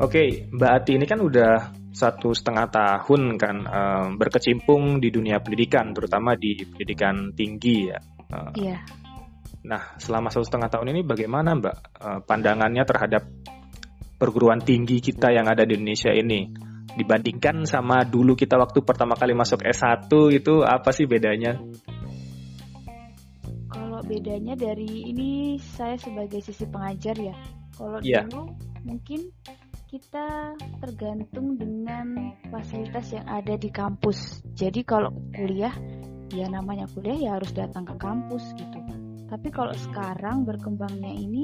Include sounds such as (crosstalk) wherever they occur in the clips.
Oke, Mbak Ati ini kan udah satu setengah tahun kan um, berkecimpung di dunia pendidikan, terutama di pendidikan tinggi ya. Uh, iya. Nah, selama satu setengah tahun ini bagaimana Mbak uh, pandangannya terhadap perguruan tinggi kita yang ada di Indonesia ini? Dibandingkan sama dulu kita waktu pertama kali masuk S1 itu apa sih bedanya? Kalau bedanya dari ini saya sebagai sisi pengajar ya. Kalau yeah. dulu mungkin kita tergantung dengan fasilitas yang ada di kampus. Jadi kalau kuliah, ya namanya kuliah ya harus datang ke kampus gitu. Tapi kalau sekarang berkembangnya ini,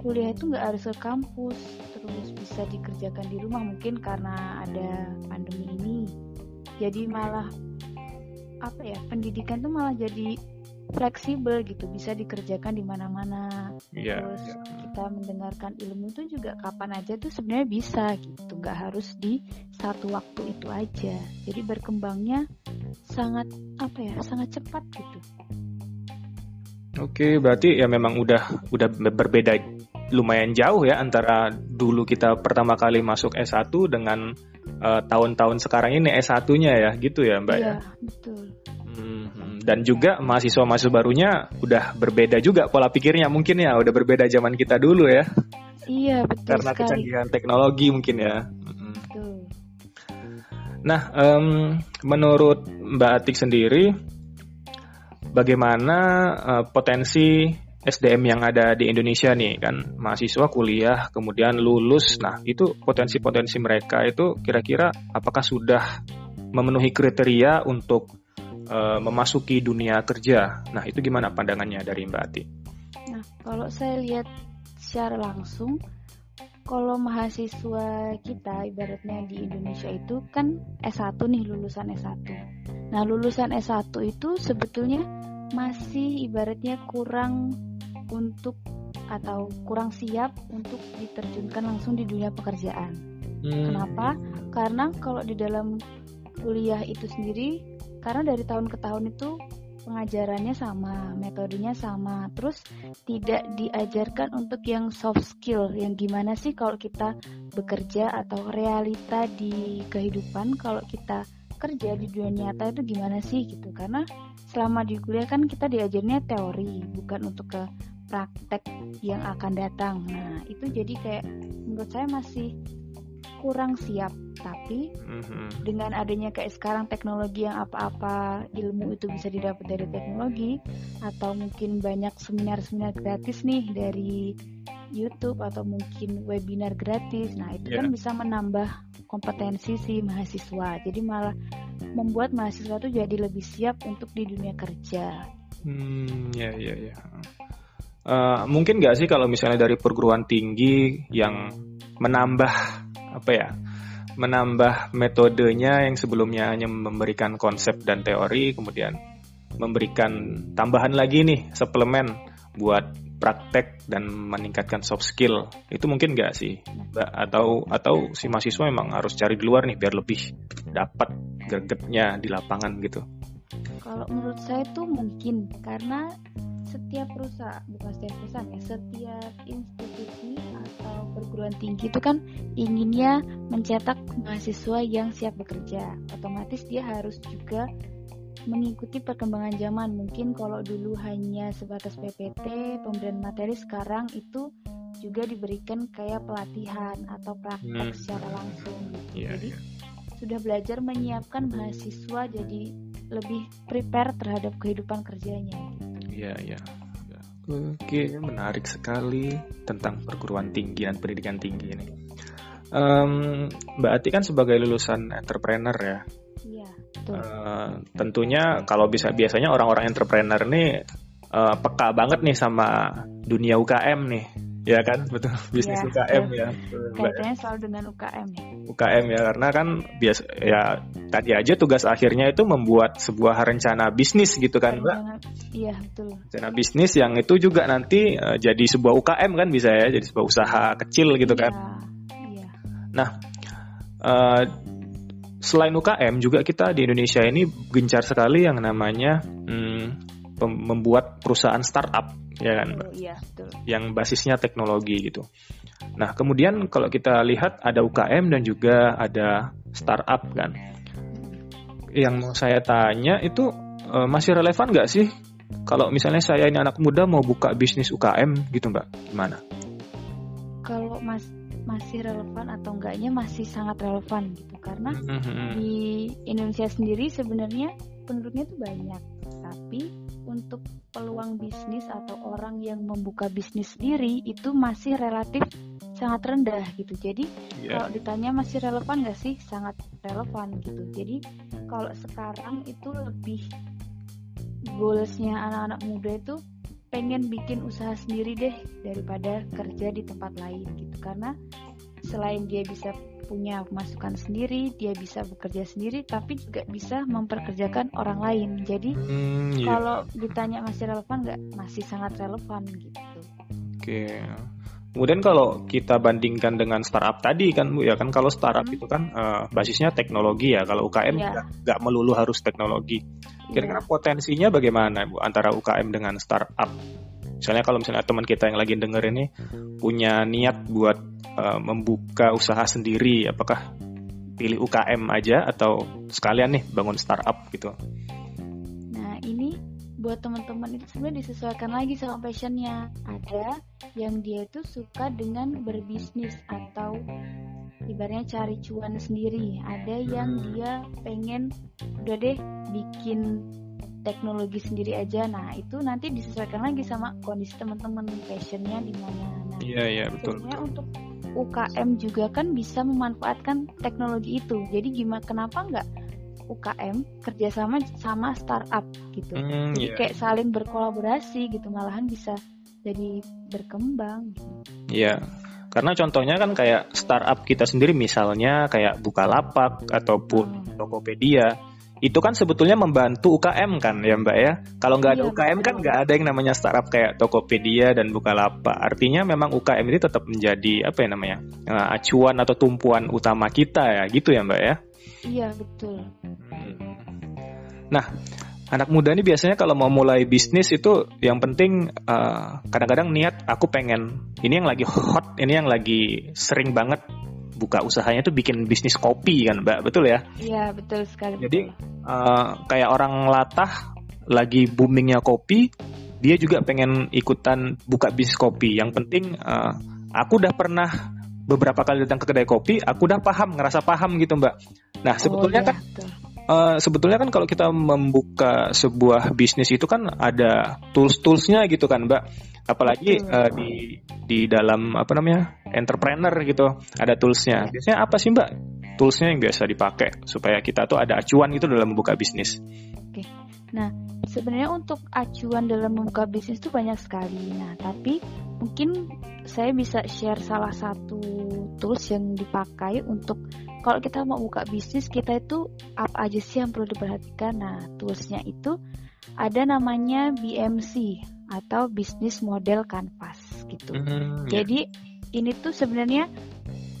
kuliah itu nggak harus ke kampus, terus bisa dikerjakan di rumah mungkin karena ada pandemi ini. Jadi malah apa ya pendidikan tuh malah jadi fleksibel gitu bisa dikerjakan di mana-mana yeah, terus yeah. kita mendengarkan ilmu itu juga kapan aja tuh sebenarnya bisa gitu nggak harus di satu waktu itu aja jadi berkembangnya sangat apa ya sangat cepat gitu Oke, berarti ya memang udah udah berbeda lumayan jauh ya antara dulu kita pertama kali masuk S1 dengan tahun tahun-tahun sekarang ini S1-nya ya, gitu ya, Mbak iya, ya? betul. Dan juga mahasiswa-mahasiswa barunya udah berbeda juga pola pikirnya mungkin ya, udah berbeda zaman kita dulu ya. Iya, betul Karena sekali. kecanggihan teknologi mungkin ya. Betul. Nah, um, menurut Mbak Atik sendiri, bagaimana uh, potensi SDM yang ada di Indonesia nih kan mahasiswa kuliah kemudian lulus nah itu potensi-potensi mereka itu kira-kira apakah sudah memenuhi kriteria untuk uh, memasuki dunia kerja nah itu gimana pandangannya dari Mbak Ati? Nah kalau saya lihat secara langsung kalau mahasiswa kita ibaratnya di Indonesia itu kan S1 nih lulusan S1 nah lulusan S1 itu sebetulnya masih ibaratnya kurang untuk atau kurang siap untuk diterjunkan langsung di dunia pekerjaan. Hmm. Kenapa? Karena kalau di dalam kuliah itu sendiri, karena dari tahun ke tahun itu pengajarannya sama, metodenya sama, terus tidak diajarkan untuk yang soft skill, yang gimana sih kalau kita bekerja atau realita di kehidupan? Kalau kita kerja di dunia nyata itu gimana sih gitu? Karena selama di kuliah kan kita diajarnya teori bukan untuk ke praktek yang akan datang. Nah, itu jadi kayak menurut saya masih kurang siap. Tapi mm-hmm. dengan adanya kayak sekarang teknologi yang apa-apa ilmu itu bisa didapat dari teknologi atau mungkin banyak seminar-seminar gratis nih dari YouTube atau mungkin webinar gratis. Nah, itu yeah. kan bisa menambah kompetensi si mahasiswa. Jadi malah membuat mahasiswa itu jadi lebih siap untuk di dunia kerja. Hmm, ya ya ya. Uh, mungkin nggak sih kalau misalnya dari perguruan tinggi yang menambah apa ya menambah metodenya yang sebelumnya hanya memberikan konsep dan teori kemudian memberikan tambahan lagi nih suplemen buat praktek dan meningkatkan soft skill. Itu mungkin nggak sih atau atau si mahasiswa memang harus cari di luar nih biar lebih dapat gregetnya di lapangan gitu kalau menurut saya itu mungkin karena setiap perusahaan bukan setiap perusahaan ya setiap institusi atau perguruan tinggi itu kan inginnya mencetak mahasiswa yang siap bekerja otomatis dia harus juga mengikuti perkembangan zaman mungkin kalau dulu hanya sebatas PPT pemberian materi sekarang itu juga diberikan kayak pelatihan atau praktek hmm. secara langsung yeah, jadi yeah. sudah belajar menyiapkan mahasiswa jadi lebih prepare terhadap kehidupan kerjanya Iya, iya. Oke, menarik sekali tentang perguruan tinggi dan pendidikan tinggi ini. Um, Mbak Ati kan sebagai lulusan entrepreneur ya. Iya. Uh, tentunya kalau bisa biasanya orang-orang entrepreneur nih uh, peka banget nih sama dunia UKM nih ya kan? Betul. Bisnis ya, UKM ya, kaitannya selalu dengan UKM ya. UKM ya karena kan biasa ya tadi aja tugas akhirnya itu membuat sebuah rencana bisnis gitu kan mbak? Iya betul. Rencana bisnis yang itu juga nanti uh, jadi sebuah UKM kan bisa ya jadi sebuah usaha kecil gitu kan? Iya. nah uh, selain UKM juga kita di Indonesia ini gencar sekali yang namanya hmm, membuat perusahaan startup ya kan oh, iya, betul. yang basisnya teknologi gitu Nah, kemudian kalau kita lihat ada UKM dan juga ada startup kan. Yang mau saya tanya itu uh, masih relevan nggak sih kalau misalnya saya ini anak muda mau buka bisnis UKM gitu Mbak, gimana? Kalau mas masih relevan atau enggaknya masih sangat relevan gitu karena mm-hmm. di Indonesia sendiri sebenarnya penduduknya tuh banyak tapi untuk peluang bisnis atau orang yang membuka bisnis sendiri itu masih relatif sangat rendah gitu. Jadi yeah. kalau ditanya masih relevan nggak sih? Sangat relevan gitu. Jadi kalau sekarang itu lebih goalsnya anak-anak muda itu pengen bikin usaha sendiri deh daripada kerja di tempat lain gitu karena selain dia bisa punya masukan sendiri dia bisa bekerja sendiri tapi juga bisa memperkerjakan orang lain jadi hmm, yeah. kalau ditanya masih relevan nggak masih sangat relevan gitu oke okay. Kemudian kalau kita bandingkan dengan startup tadi kan Bu ya kan kalau startup hmm. itu kan uh, basisnya teknologi ya. Kalau UKM yeah. nggak melulu harus teknologi. Kira-kira yeah. potensinya bagaimana Bu antara UKM dengan startup? Misalnya kalau misalnya teman kita yang lagi denger ini punya niat buat uh, membuka usaha sendiri, apakah pilih UKM aja atau sekalian nih bangun startup gitu? Nah ini buat teman-teman itu sebenarnya disesuaikan lagi sama passionnya. Ada yang dia itu suka dengan berbisnis atau ibaratnya cari cuan sendiri. Ada yang dia pengen udah deh bikin teknologi sendiri aja. Nah itu nanti disesuaikan lagi sama kondisi teman-teman passionnya di mana. Nah iya iya betul, betul. untuk UKM juga kan bisa memanfaatkan teknologi itu jadi gimana kenapa nggak UKM kerjasama sama startup gitu. Hmm, jadi yeah. kayak saling berkolaborasi gitu, malahan bisa jadi berkembang. Iya. Yeah. Karena contohnya kan kayak startup kita sendiri misalnya kayak Bukalapak ataupun hmm. Tokopedia itu kan sebetulnya membantu UKM kan ya Mbak ya. Kalau nggak ada iya, UKM kan nggak ada yang namanya startup kayak Tokopedia dan Bukalapak. Artinya memang UKM ini tetap menjadi apa ya namanya uh, acuan atau tumpuan utama kita ya gitu ya Mbak ya. Iya betul. Nah, anak muda ini biasanya kalau mau mulai bisnis itu yang penting eh, kadang-kadang niat aku pengen ini yang lagi hot, ini yang lagi sering banget buka usahanya tuh bikin bisnis kopi kan, Mbak, betul ya? Iya betul sekali. Jadi uh, kayak orang latah lagi boomingnya kopi, dia juga pengen ikutan buka bisnis kopi. Yang penting uh, aku udah pernah beberapa kali datang ke kedai kopi, aku udah paham, ngerasa paham gitu, Mbak. Nah, oh, sebetulnya oh, ya, kan uh, sebetulnya kan kalau kita membuka sebuah bisnis itu kan ada tools-toolsnya gitu kan, Mbak. Apalagi uh, di di dalam apa namanya entrepreneur gitu ada toolsnya. Biasanya apa sih, Mbak? Toolsnya yang biasa dipakai supaya kita tuh ada acuan gitu dalam membuka bisnis. Oke. Nah, sebenarnya untuk acuan dalam membuka bisnis itu banyak sekali. Nah, tapi mungkin saya bisa share salah satu tools yang dipakai untuk kalau kita mau buka bisnis kita itu apa aja sih yang perlu diperhatikan nah toolsnya itu ada namanya BMC atau Business Model Canvas gitu mm, jadi ini tuh sebenarnya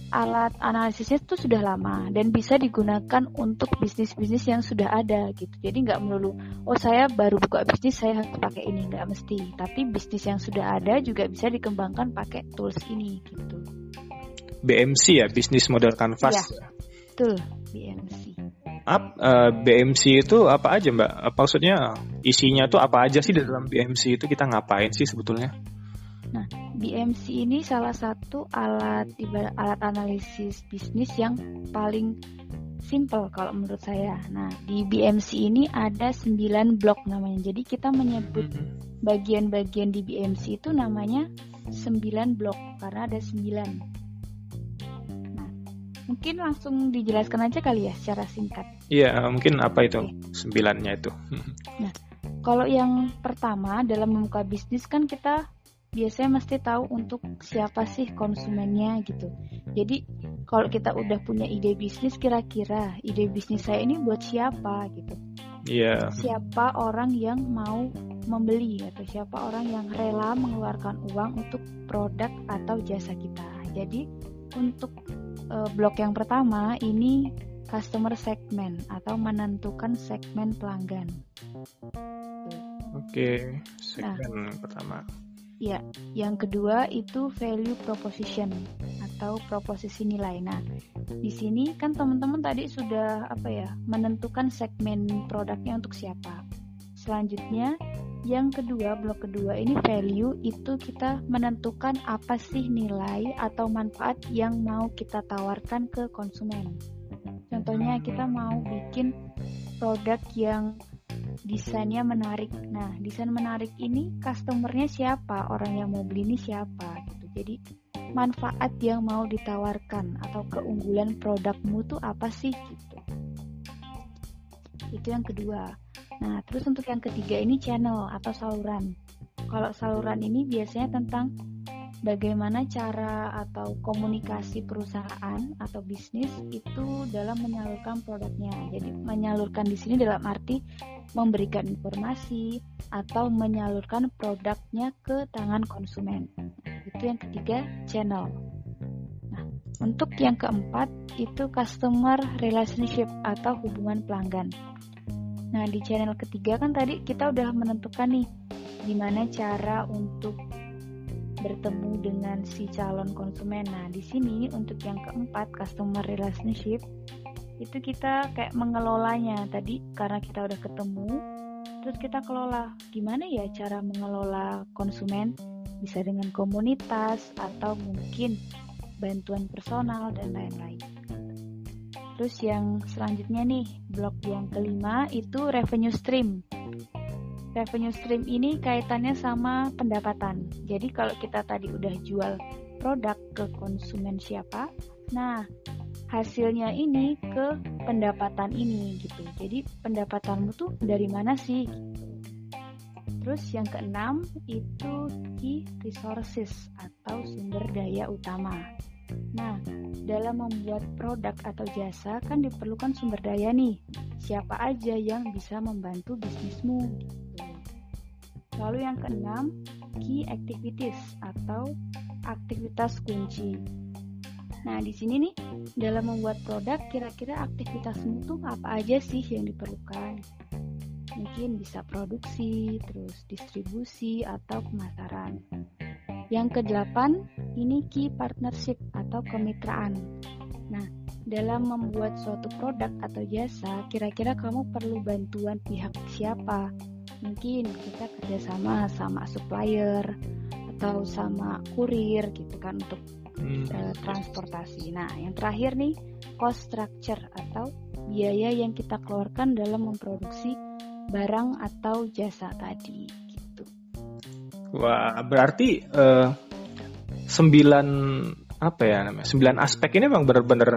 alat analisisnya itu sudah lama dan bisa digunakan untuk bisnis-bisnis yang sudah ada gitu. Jadi nggak melulu, oh saya baru buka bisnis saya harus pakai ini nggak mesti. Tapi bisnis yang sudah ada juga bisa dikembangkan pakai tools ini gitu. BMC ya, Business Model Canvas. Ya, betul, BMC. Up, uh, eh, BMC itu apa aja mbak? Apa maksudnya isinya tuh apa aja sih di dalam BMC itu kita ngapain sih sebetulnya? Nah, BMC ini salah satu alat alat analisis bisnis yang paling simple kalau menurut saya. Nah, di BMC ini ada 9 blok namanya. Jadi kita menyebut bagian-bagian di BMC itu namanya 9 blok karena ada 9. Mungkin langsung dijelaskan aja kali ya secara singkat. Iya, mungkin apa itu okay. sembilannya itu. (laughs) nah, kalau yang pertama dalam membuka bisnis kan kita biasanya mesti tahu untuk siapa sih konsumennya gitu. Jadi kalau kita udah punya ide bisnis kira-kira ide bisnis saya ini buat siapa gitu. Iya. Yeah. Siapa orang yang mau membeli atau siapa orang yang rela mengeluarkan uang untuk produk atau jasa kita. Jadi untuk uh, blok yang pertama ini customer segment atau menentukan segmen pelanggan. Oke, okay, segmen nah, pertama. Ya, yang kedua itu value proposition atau proposisi nilai. Nah, di sini kan teman-teman tadi sudah apa ya, menentukan segmen produknya untuk siapa. Selanjutnya, yang kedua, blok kedua ini value itu kita menentukan apa sih nilai atau manfaat yang mau kita tawarkan ke konsumen. Contohnya kita mau bikin produk yang desainnya menarik. Nah, desain menarik ini customernya siapa? Orang yang mau beli ini siapa? Gitu. Jadi manfaat yang mau ditawarkan atau keunggulan produkmu tuh apa sih gitu. Itu yang kedua. Nah, terus untuk yang ketiga ini channel atau saluran. Kalau saluran ini biasanya tentang bagaimana cara atau komunikasi perusahaan atau bisnis itu dalam menyalurkan produknya. Jadi menyalurkan di sini dalam arti memberikan informasi atau menyalurkan produknya ke tangan konsumen. Itu yang ketiga, channel. Nah, untuk yang keempat itu customer relationship atau hubungan pelanggan. Nah, di channel ketiga kan tadi kita udah menentukan nih gimana cara untuk bertemu dengan si calon konsumen. Nah, di sini untuk yang keempat, customer relationship, itu kita kayak mengelolanya. Tadi karena kita udah ketemu, terus kita kelola. Gimana ya cara mengelola konsumen? Bisa dengan komunitas atau mungkin bantuan personal dan lain-lain. Terus yang selanjutnya nih, blok yang kelima itu revenue stream revenue stream ini kaitannya sama pendapatan. Jadi kalau kita tadi udah jual produk ke konsumen siapa, nah hasilnya ini ke pendapatan ini gitu. Jadi pendapatanmu tuh dari mana sih? Terus yang keenam itu key resources atau sumber daya utama. Nah, dalam membuat produk atau jasa kan diperlukan sumber daya nih. Siapa aja yang bisa membantu bisnismu? Lalu yang keenam, key activities atau aktivitas kunci. Nah, di sini nih dalam membuat produk kira-kira aktivitasmu tuh apa aja sih yang diperlukan? Mungkin bisa produksi, terus distribusi atau pemasaran. Yang kedelapan, ini key partnership atau kemitraan. Nah, dalam membuat suatu produk atau jasa, kira-kira kamu perlu bantuan pihak siapa? mungkin kita kerjasama sama supplier atau sama kurir gitu kan untuk hmm. uh, transportasi. Nah, yang terakhir nih cost structure atau biaya yang kita keluarkan dalam memproduksi barang atau jasa tadi. Wah, berarti uh, sembilan apa ya namanya sembilan aspek ini memang benar-benar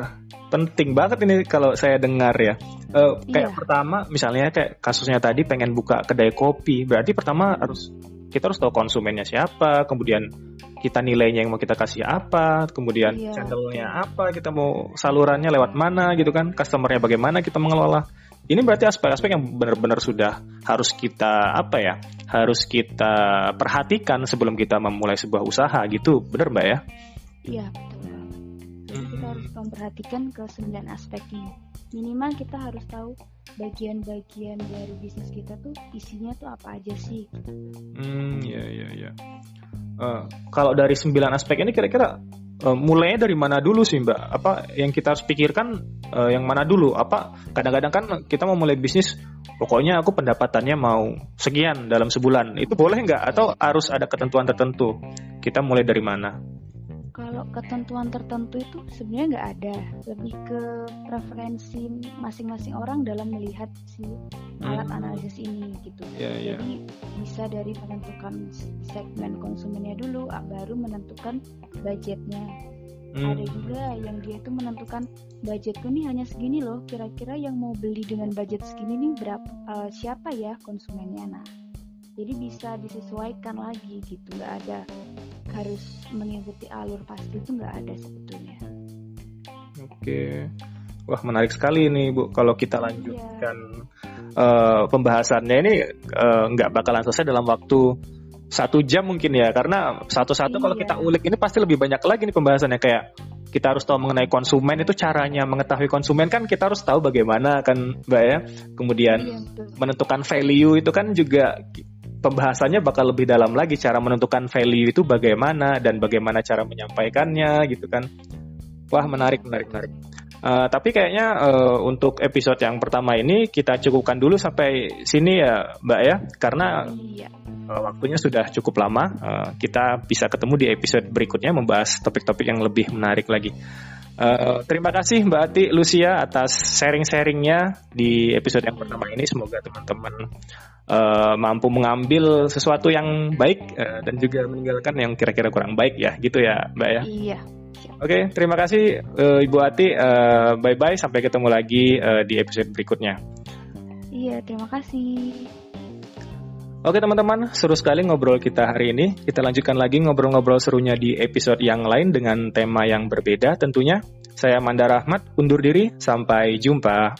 penting banget ini kalau saya dengar ya. Uh, kayak iya. pertama misalnya kayak kasusnya tadi pengen buka kedai kopi, berarti pertama harus kita harus tahu konsumennya siapa, kemudian kita nilainya yang mau kita kasih apa, kemudian iya. channelnya apa, kita mau salurannya lewat mana gitu kan, customernya bagaimana kita mengelola. Ini berarti aspek-aspek yang benar-benar sudah harus kita apa ya, harus kita perhatikan sebelum kita memulai sebuah usaha gitu, benar mbak ya? Iya betul. Jadi kita harus memperhatikan ke sembilan aspek ini. Minimal kita harus tahu bagian-bagian dari bisnis kita tuh isinya tuh apa aja sih. Hmm, ya ya ya. Uh, kalau dari sembilan aspek ini kira-kira uh, mulainya dari mana dulu sih mbak? Apa yang kita harus pikirkan uh, yang mana dulu? Apa kadang-kadang kan kita mau mulai bisnis, pokoknya aku pendapatannya mau sekian dalam sebulan, itu boleh nggak? Atau harus ada ketentuan tertentu? Kita mulai dari mana? Kalau ketentuan tertentu itu sebenarnya nggak ada lebih ke preferensi masing-masing orang dalam melihat si alat hmm. analisis ini gitu yeah, yeah. jadi bisa dari menentukan segmen konsumennya dulu baru menentukan budgetnya hmm. ada juga yang dia itu menentukan budgetku nih hanya segini loh kira-kira yang mau beli dengan budget segini nih berapa uh, siapa ya konsumennya nah jadi bisa disesuaikan lagi gitu nggak ada harus mengikuti alur pasti itu nggak ada sebetulnya. Oke, wah menarik sekali nih bu. Kalau kita lanjutkan yeah. uh, pembahasannya ini uh, nggak bakalan selesai dalam waktu satu jam mungkin ya karena satu-satu iya. kalau kita ulik ini pasti lebih banyak lagi nih pembahasannya kayak kita harus tahu mengenai konsumen itu caranya mengetahui konsumen kan kita harus tahu bagaimana kan mbak ya kemudian iya, menentukan value itu kan juga pembahasannya bakal lebih dalam lagi cara menentukan value itu bagaimana dan bagaimana cara menyampaikannya gitu kan. Wah menarik menarik menarik. Uh, tapi kayaknya uh, untuk episode yang pertama ini kita cukupkan dulu sampai sini ya Mbak ya karena iya. uh, waktunya sudah cukup lama. Uh, kita bisa ketemu di episode berikutnya membahas topik-topik yang lebih menarik lagi. Uh, terima kasih Mbak Ati Lucia atas sharing-sharingnya di episode yang pertama ini. Semoga teman-teman uh, mampu mengambil sesuatu yang baik uh, dan juga meninggalkan yang kira-kira kurang baik ya, gitu ya Mbak ya. Iya. Oke, okay, terima kasih uh, Ibu Ati. Uh, bye bye, sampai ketemu lagi uh, di episode berikutnya. Iya, terima kasih. Oke teman-teman, seru sekali ngobrol kita hari ini. Kita lanjutkan lagi ngobrol-ngobrol serunya di episode yang lain dengan tema yang berbeda tentunya. Saya Manda Rahmat, undur diri, sampai jumpa.